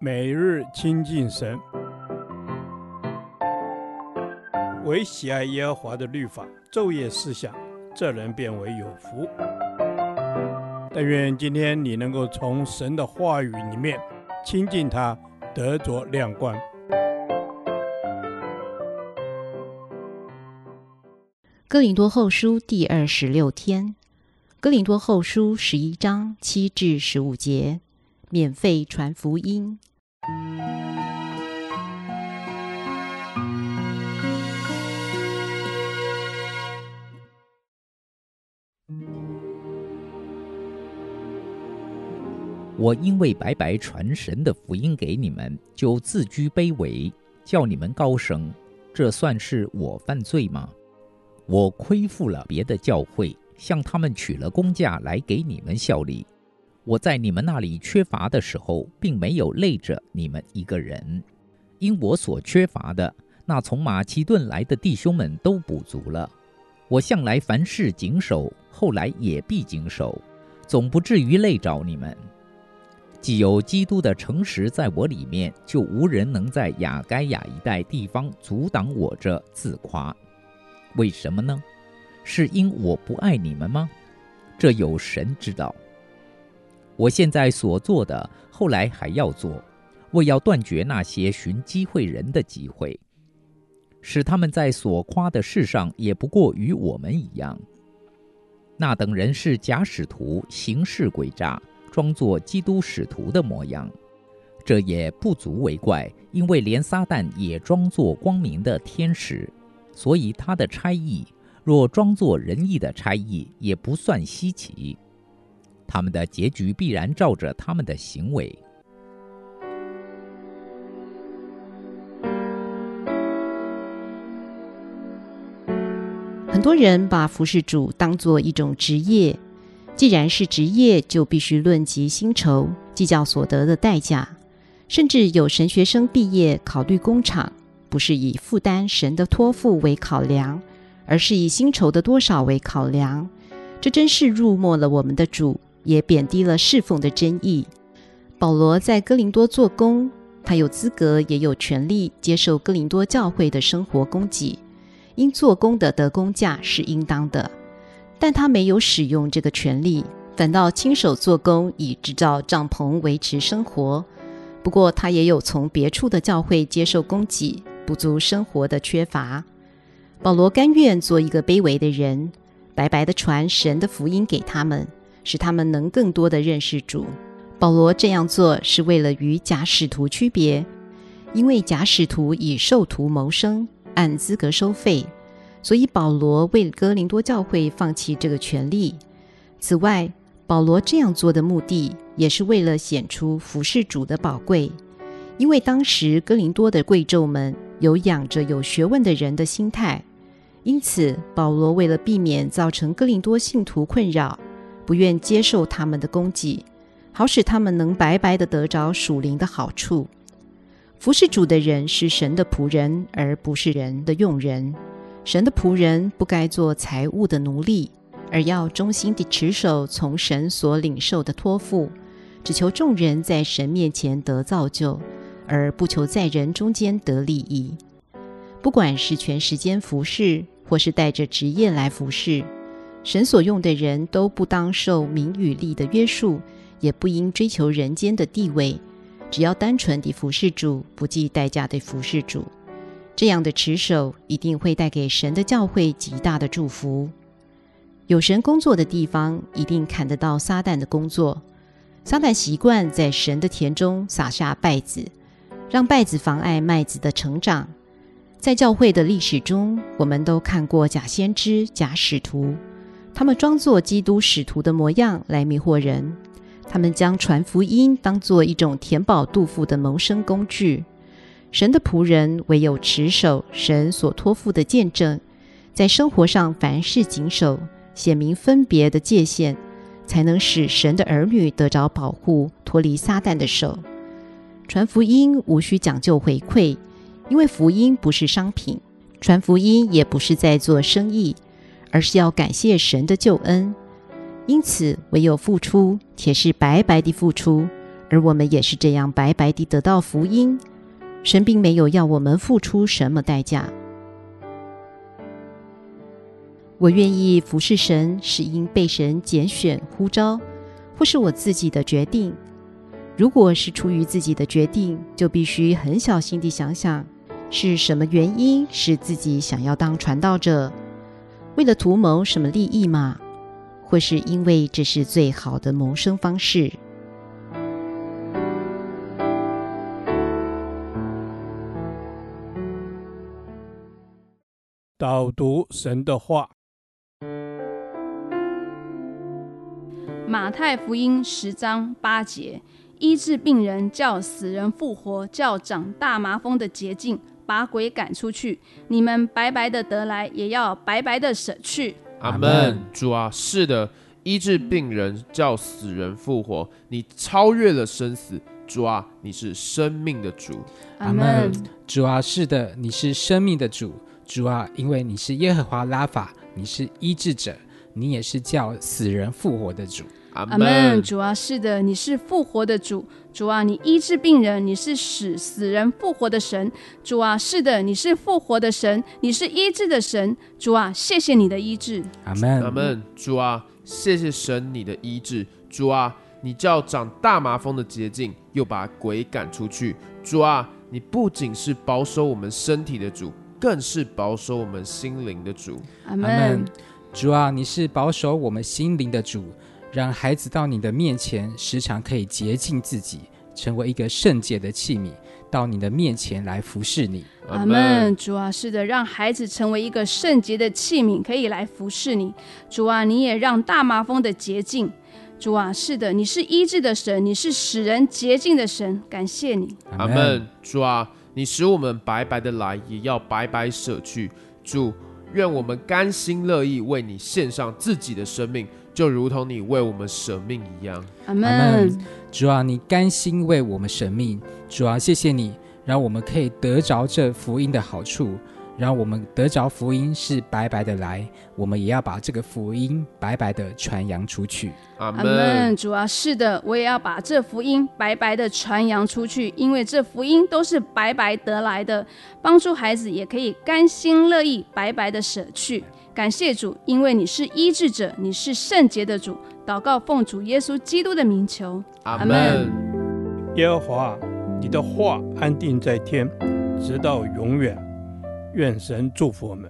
每日亲近神，唯喜爱耶和华的律法，昼夜思想，这人便为有福。但愿今天你能够从神的话语里面亲近他，得着亮光。哥林多后书第二十六天，哥林多后书十一章七至十五节，免费传福音。我因为白白传神的福音给你们，就自居卑微，叫你们高升，这算是我犯罪吗？我亏负了别的教会，向他们取了工价来给你们效力。我在你们那里缺乏的时候，并没有累着你们一个人，因我所缺乏的，那从马其顿来的弟兄们都补足了。我向来凡事谨守，后来也必谨守，总不至于累着你们。既有基督的诚实在我里面，就无人能在亚该亚一带地方阻挡我这自夸。为什么呢？是因我不爱你们吗？这有神知道。我现在所做的，后来还要做，为要断绝那些寻机会人的机会，使他们在所夸的事上也不过与我们一样。那等人是假使徒，行事诡诈，装作基督使徒的模样，这也不足为怪，因为连撒旦也装作光明的天使，所以他的差役若装作仁义的差役，也不算稀奇。他们的结局必然照着他们的行为。很多人把服侍主当作一种职业，既然是职业，就必须论及薪酬，计较所得的代价。甚至有神学生毕业考虑工厂，不是以负担神的托付为考量，而是以薪酬的多少为考量。这真是辱没了我们的主。也贬低了侍奉的真意。保罗在哥林多做工，他有资格也有权利接受哥林多教会的生活供给，因做工的得工价是应当的。但他没有使用这个权利，反倒亲手做工以制造帐篷维持生活。不过他也有从别处的教会接受供给，补足生活的缺乏。保罗甘愿做一个卑微的人，白白的传神的福音给他们。使他们能更多地认识主。保罗这样做是为了与假使徒区别，因为假使徒以授徒谋生，按资格收费，所以保罗为哥林多教会放弃这个权利。此外，保罗这样做的目的也是为了显出服侍主的宝贵，因为当时哥林多的贵胄们有养着有学问的人的心态，因此保罗为了避免造成哥林多信徒困扰。不愿接受他们的供给，好使他们能白白的得着属灵的好处。服侍主的人是神的仆人，而不是人的用人。神的仆人不该做财物的奴隶，而要忠心地持守从神所领受的托付，只求众人在神面前得造就，而不求在人中间得利益。不管是全时间服侍，或是带着职业来服侍。神所用的人都不当受名与利的约束，也不应追求人间的地位，只要单纯地服侍主，不计代价地服侍主。这样的持守一定会带给神的教会极大的祝福。有神工作的地方，一定看得到撒旦的工作。撒旦习惯在神的田中撒下稗子，让稗子妨碍麦子的成长。在教会的历史中，我们都看过假先知、假使徒。他们装作基督使徒的模样来迷惑人，他们将传福音当作一种填饱肚腹的谋生工具。神的仆人唯有持守神所托付的见证，在生活上凡事谨守，显明分别的界限，才能使神的儿女得着保护，脱离撒旦的手。传福音无需讲究回馈，因为福音不是商品，传福音也不是在做生意。而是要感谢神的救恩，因此唯有付出，且是白白的付出，而我们也是这样白白的得到福音。神并没有要我们付出什么代价。我愿意服侍神，是因被神拣选呼召，或是我自己的决定。如果是出于自己的决定，就必须很小心地想想，是什么原因使自己想要当传道者？为了图谋什么利益吗？或是因为这是最好的谋生方式？导读神的话。马太福音十章八节，医治病人，叫死人复活，叫长大麻风的洁净，把鬼赶出去。你们白白的得来，也要白白的舍去。阿门。主啊，是的，医治病人，叫死人复活。你超越了生死，主啊，你是生命的主。阿门。主啊，是的，你是生命的主。主啊，因为你是耶和华拉法，你是医治者。你也是叫死人复活的主，阿门。主啊，是的，你是复活的主。主啊，你医治病人，你是使死人复活的神。主啊，是的，你是复活的神，你是医治的神。主啊，谢谢你的医治，阿门。阿门。主啊，谢谢神你的医治。主啊，你叫长大麻风的捷径，又把鬼赶出去。主啊，你不仅是保守我们身体的主，更是保守我们心灵的主，阿门。主啊，你是保守我们心灵的主，让孩子到你的面前，时常可以洁净自己，成为一个圣洁的器皿，到你的面前来服侍你。阿门。主啊，是的，让孩子成为一个圣洁的器皿，可以来服侍你。主啊，你也让大麻风的洁净。主啊，是的，你是医治的神，你是使人洁净的神，感谢你。阿门。主啊，你使我们白白的来，也要白白舍去。主。愿我们甘心乐意为你献上自己的生命，就如同你为我们舍命一样。阿门。主啊，你甘心为我们舍命。主啊，谢谢你，让我们可以得着这福音的好处。让我们得着福音是白白的来，我们也要把这个福音白白的传扬出去。阿门。主啊，是的，我也要把这福音白白的传扬出去，因为这福音都是白白得来的，帮助孩子也可以甘心乐意白白的舍去。感谢主，因为你是医治者，你是圣洁的主。祷告奉主耶稣基督的名求。阿门。耶和华，你的话安定在天，直到永远。愿神祝福我们。